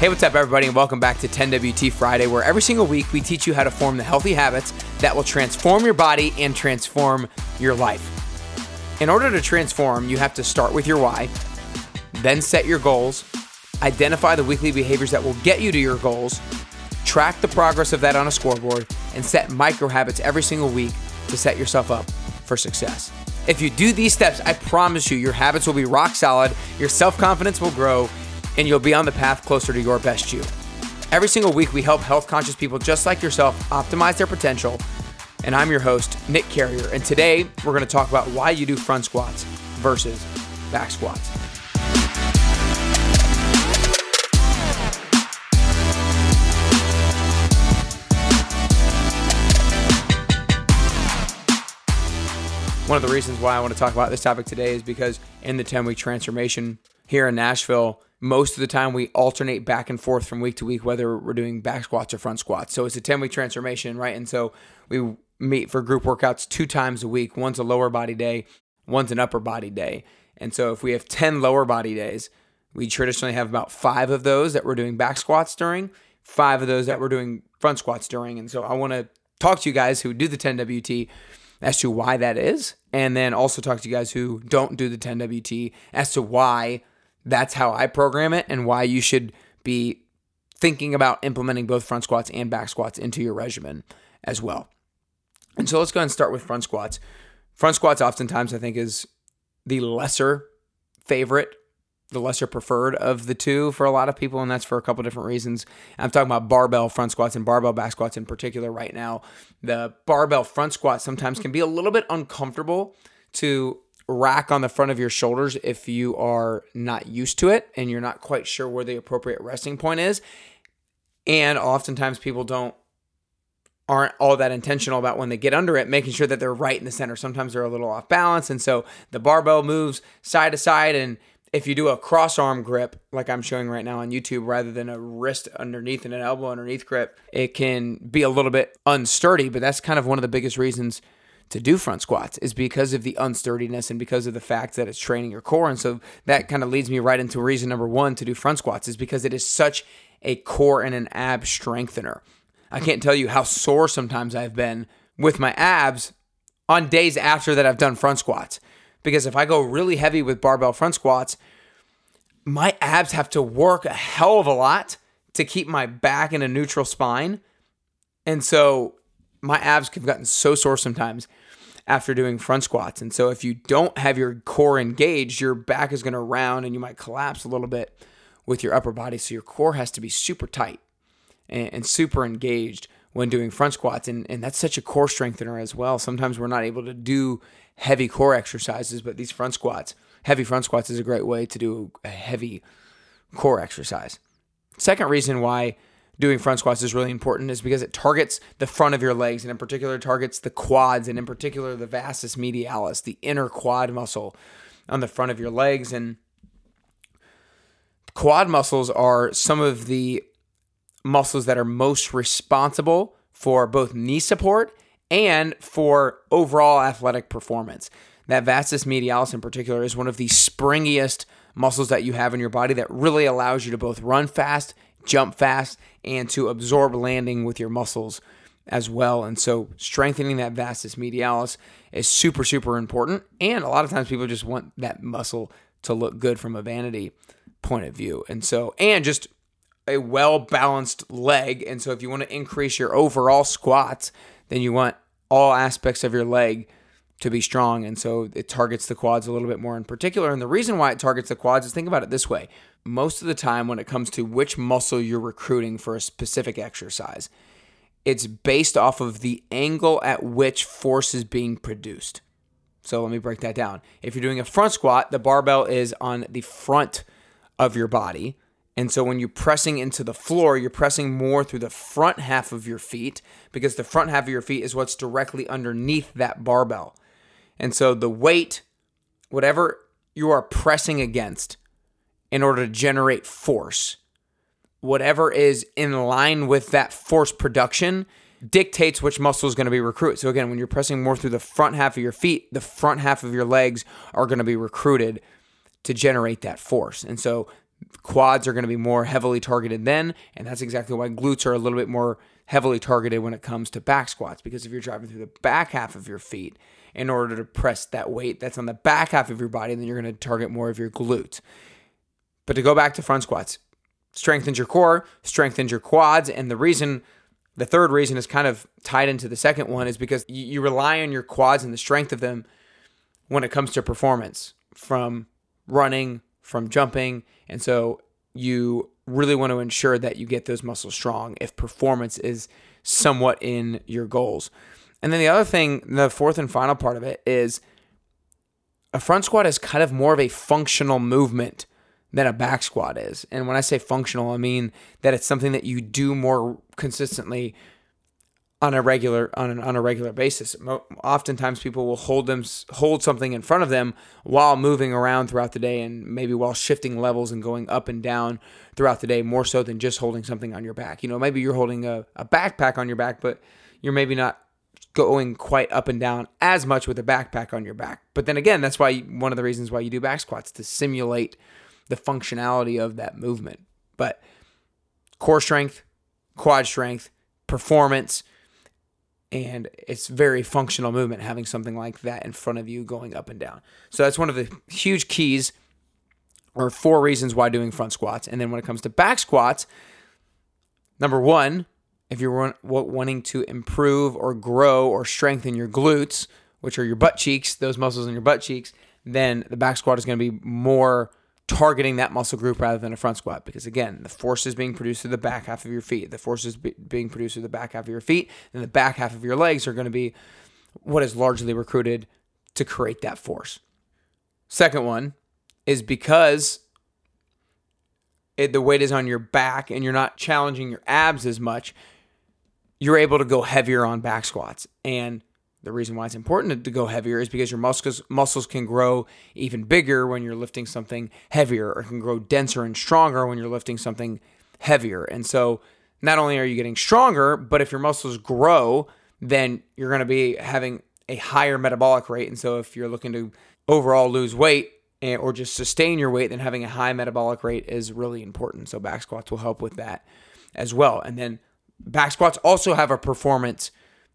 Hey, what's up, everybody, and welcome back to 10WT Friday, where every single week we teach you how to form the healthy habits that will transform your body and transform your life. In order to transform, you have to start with your why, then set your goals, identify the weekly behaviors that will get you to your goals, track the progress of that on a scoreboard, and set micro habits every single week to set yourself up for success. If you do these steps, I promise you, your habits will be rock solid, your self confidence will grow, and you'll be on the path closer to your best you. Every single week, we help health conscious people just like yourself optimize their potential. And I'm your host, Nick Carrier. And today, we're going to talk about why you do front squats versus back squats. One of the reasons why I want to talk about this topic today is because in the 10 week transformation here in Nashville, most of the time we alternate back and forth from week to week whether we're doing back squats or front squats. So it's a 10 week transformation right? And so we meet for group workouts two times a week. One's a lower body day one's an upper body day. And so if we have 10 lower body days we traditionally have about five of those that we're doing back squats during five of those that we're doing front squats during. And so i want to talk to you guys who do the 10wt as to why that is and then also talk to you guys who don't do the 10wt as to why that's how I program it and why you should be thinking about implementing both front squats and back squats into your regimen as well. And so let's go and start with front squats. Front squats, oftentimes, I think, is the lesser favorite, the lesser preferred of the two for a lot of people, and that's for a couple different reasons. I'm talking about barbell front squats and barbell back squats in particular right now. The barbell front squat sometimes can be a little bit uncomfortable to rack on the front of your shoulders if you are not used to it and you're not quite sure where the appropriate resting point is. And oftentimes people don't aren't all that intentional about when they get under it, making sure that they're right in the center. Sometimes they're a little off balance. And so the barbell moves side to side. And if you do a cross arm grip, like I'm showing right now on YouTube, rather than a wrist underneath and an elbow underneath grip, it can be a little bit unsturdy. But that's kind of one of the biggest reasons to do front squats is because of the unsturdiness and because of the fact that it's training your core. And so that kind of leads me right into reason number one to do front squats is because it is such a core and an ab strengthener. I can't tell you how sore sometimes I've been with my abs on days after that I've done front squats. Because if I go really heavy with barbell front squats, my abs have to work a hell of a lot to keep my back in a neutral spine. And so my abs have gotten so sore sometimes after doing front squats. And so if you don't have your core engaged, your back is going to round and you might collapse a little bit with your upper body. So your core has to be super tight and, and super engaged when doing front squats. And, and that's such a core strengthener as well. Sometimes we're not able to do heavy core exercises, but these front squats, heavy front squats is a great way to do a heavy core exercise. Second reason why doing front squats is really important is because it targets the front of your legs and in particular targets the quads and in particular the vastus medialis, the inner quad muscle on the front of your legs and quad muscles are some of the muscles that are most responsible for both knee support and for overall athletic performance. That vastus medialis in particular is one of the springiest muscles that you have in your body that really allows you to both run fast jump fast and to absorb landing with your muscles as well. And so strengthening that vastus medialis is super, super important. And a lot of times people just want that muscle to look good from a vanity point of view. And so, and just a well balanced leg. And so if you want to increase your overall squats, then you want all aspects of your leg to be strong. And so it targets the quads a little bit more in particular. And the reason why it targets the quads is think about it this way most of the time, when it comes to which muscle you're recruiting for a specific exercise, it's based off of the angle at which force is being produced. So let me break that down. If you're doing a front squat, the barbell is on the front of your body. And so when you're pressing into the floor, you're pressing more through the front half of your feet because the front half of your feet is what's directly underneath that barbell. And so the weight, whatever you are pressing against in order to generate force, whatever is in line with that force production dictates which muscle is going to be recruited. So again, when you're pressing more through the front half of your feet, the front half of your legs are going to be recruited to generate that force. And so Quads are going to be more heavily targeted then, and that's exactly why glutes are a little bit more heavily targeted when it comes to back squats because if you're driving through the back half of your feet in order to press that weight that's on the back half of your body, then you're going to target more of your glutes. But to go back to front squats, strengthens your core, strengthens your quads, and the reason the third reason is kind of tied into the second one is because you rely on your quads and the strength of them when it comes to performance from running, from jumping. And so you really want to ensure that you get those muscles strong if performance is somewhat in your goals. And then the other thing, the fourth and final part of it is a front squat is kind of more of a functional movement than a back squat is. And when I say functional, I mean that it's something that you do more consistently on a regular on, an, on a regular basis. Oftentimes, people will hold them hold something in front of them while moving around throughout the day, and maybe while shifting levels and going up and down throughout the day, more so than just holding something on your back. You know, maybe you're holding a, a backpack on your back, but you're maybe not going quite up and down as much with a backpack on your back. But then again, that's why one of the reasons why you do back squats to simulate the functionality of that movement. But core strength, quad strength, performance and it's very functional movement having something like that in front of you going up and down. So that's one of the huge keys or four reasons why doing front squats. And then when it comes to back squats, number one, if you're wanting to improve or grow or strengthen your glutes, which are your butt cheeks, those muscles in your butt cheeks, then the back squat is going to be more targeting that muscle group rather than a front squat because again the force is being produced through the back half of your feet. The force is be- being produced through the back half of your feet and the back half of your legs are going to be what is largely recruited to create that force. Second one is because it, the weight is on your back and you're not challenging your abs as much you're able to go heavier on back squats. And the reason why it's important to go heavier is because your muscles muscles can grow even bigger when you're lifting something heavier or can grow denser and stronger when you're lifting something heavier. And so not only are you getting stronger, but if your muscles grow, then you're going to be having a higher metabolic rate. And so if you're looking to overall lose weight eh, or just sustain your weight, then having a high metabolic rate is really important. So back squats will help with that as well. And then back squats also have a performance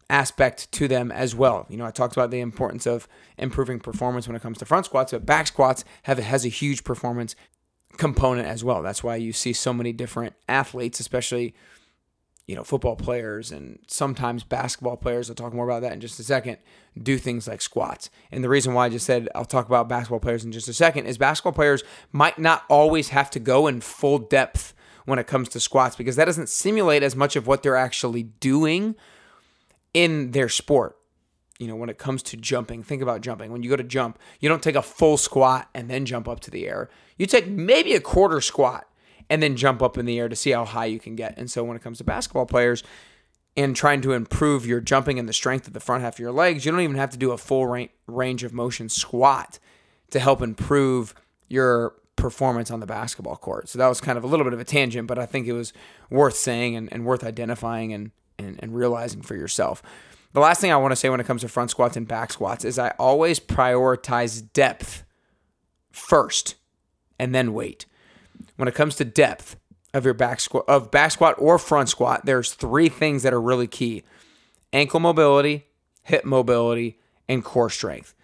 aspect to them as well. You know, I talked about the importance of improving performance when it comes to front squats, but back squats have has a huge performance component as well. That's why you see so many different athletes, especially you know, football players and sometimes basketball players, I'll talk more about that in just a second, do things like squats. And the reason why I just said I'll talk about basketball players in just a second is basketball players might not always have to go in full depth when it comes to squats because that doesn't simulate as much of what they're actually doing in their sport. You know, when it comes to jumping, think about jumping. When you go to jump, you don't take a full squat and then jump up to the air. You take maybe a quarter squat and then jump up in the air to see how high you can get. And so when it comes to basketball players and trying to improve your jumping and the strength of the front half of your legs, you don't even have to do a full range of motion squat to help improve your performance on the basketball court. So that was kind of a little bit of a tangent, but I think it was worth saying and, and worth identifying and and, and realizing for yourself. The last thing I want to say when it comes to front squats and back squats is I always prioritize depth first and then weight. When it comes to depth of your back squat of back squat or front squat, there's three things that are really key. Ankle mobility, hip mobility, and core strength.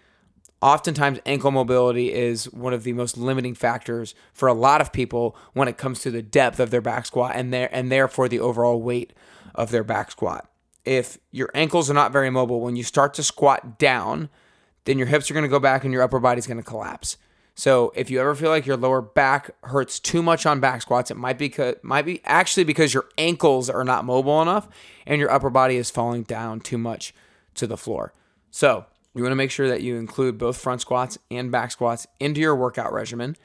Oftentimes, ankle mobility is one of the most limiting factors for a lot of people when it comes to the depth of their back squat and there and therefore the overall weight of their back squat. If your ankles are not very mobile, when you start to squat down, then your hips are going to go back and your upper body's going to collapse. So if you ever feel like your lower back hurts too much on back squats, it might be might be actually because your ankles are not mobile enough and your upper body is falling down too much to the floor. So you want to make sure that you include both front squats and back squats into your workout regimen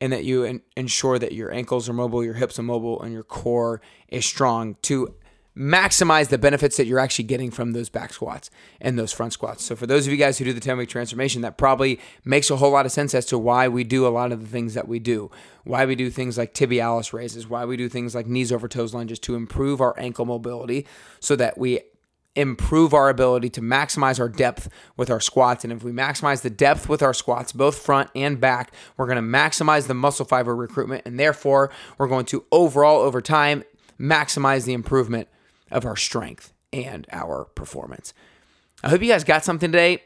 and that you ensure that your ankles are mobile, your hips are mobile, and your core is strong to maximize the benefits that you're actually getting from those back squats and those front squats. So, for those of you guys who do the 10 week transformation, that probably makes a whole lot of sense as to why we do a lot of the things that we do, why we do things like tibialis raises, why we do things like knees over toes lunges to improve our ankle mobility so that we improve our ability to maximize our depth with our squats. And if we maximize the depth with our squats, both front and back, we're going to maximize the muscle fiber recruitment. And therefore, we're going to overall, over time, maximize the improvement of our strength and our performance. I hope you guys got something today.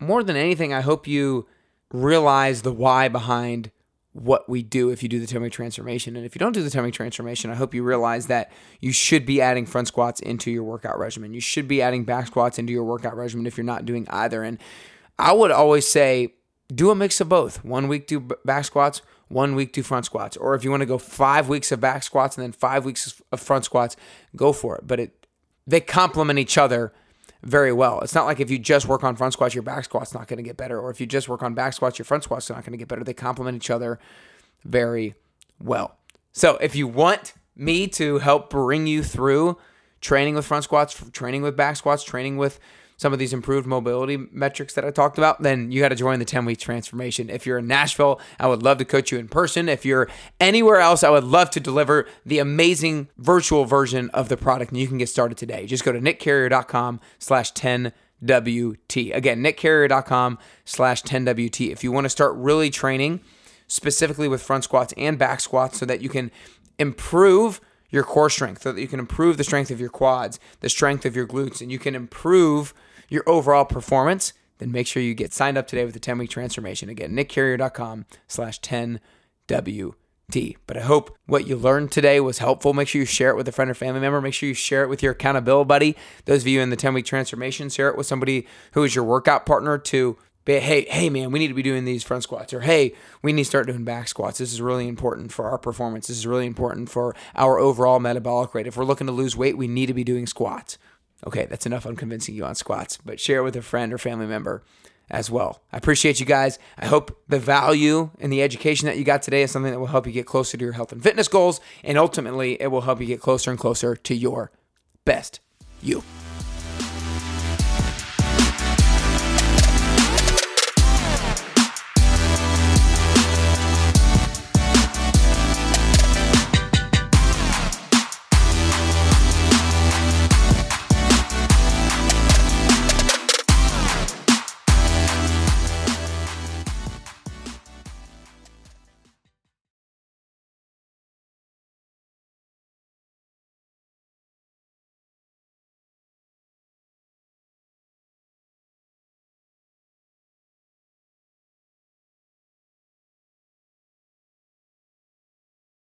More than anything, I hope you realize the why behind what we do if you do the 10 week transformation. And if you don't do the 10 week transformation, I hope you realize that you should be adding front squats into your workout regimen. You should be adding back squats into your workout regimen if you're not doing either. And I would always say do a mix of both. One week do back squats, one week do front squats. Or if you want to go five weeks of back squats and then five weeks of front squats, go for it. But it they complement each other very well. It's not like if you just work on front squats, your back squat's not going to get better, or if you just work on back squats, your front squats are not going to get better. They complement each other very well. So if you want me to help bring you through training with front squats, training with back squats, training with some of these improved mobility metrics that I talked about, then you got to join the 10 week transformation. If you're in Nashville, I would love to coach you in person. If you're anywhere else, I would love to deliver the amazing virtual version of the product. And you can get started today. Just go to nickcarrier.com slash 10WT. Again, nickcarrier.com slash 10WT. If you want to start really training specifically with front squats and back squats so that you can improve your core strength so that you can improve the strength of your quads, the strength of your glutes, and you can improve your overall performance, then make sure you get signed up today with the 10 week transformation. Again, nickcarrier.com slash 10WT. But I hope what you learned today was helpful. Make sure you share it with a friend or family member. Make sure you share it with your accountability buddy. Those of you in the 10 week transformation, share it with somebody who is your workout partner to be, hey, hey, man, we need to be doing these front squats, or hey, we need to start doing back squats. This is really important for our performance. This is really important for our overall metabolic rate. If we're looking to lose weight, we need to be doing squats. Okay, that's enough on convincing you on squats, but share it with a friend or family member as well. I appreciate you guys. I hope the value and the education that you got today is something that will help you get closer to your health and fitness goals, and ultimately, it will help you get closer and closer to your best you.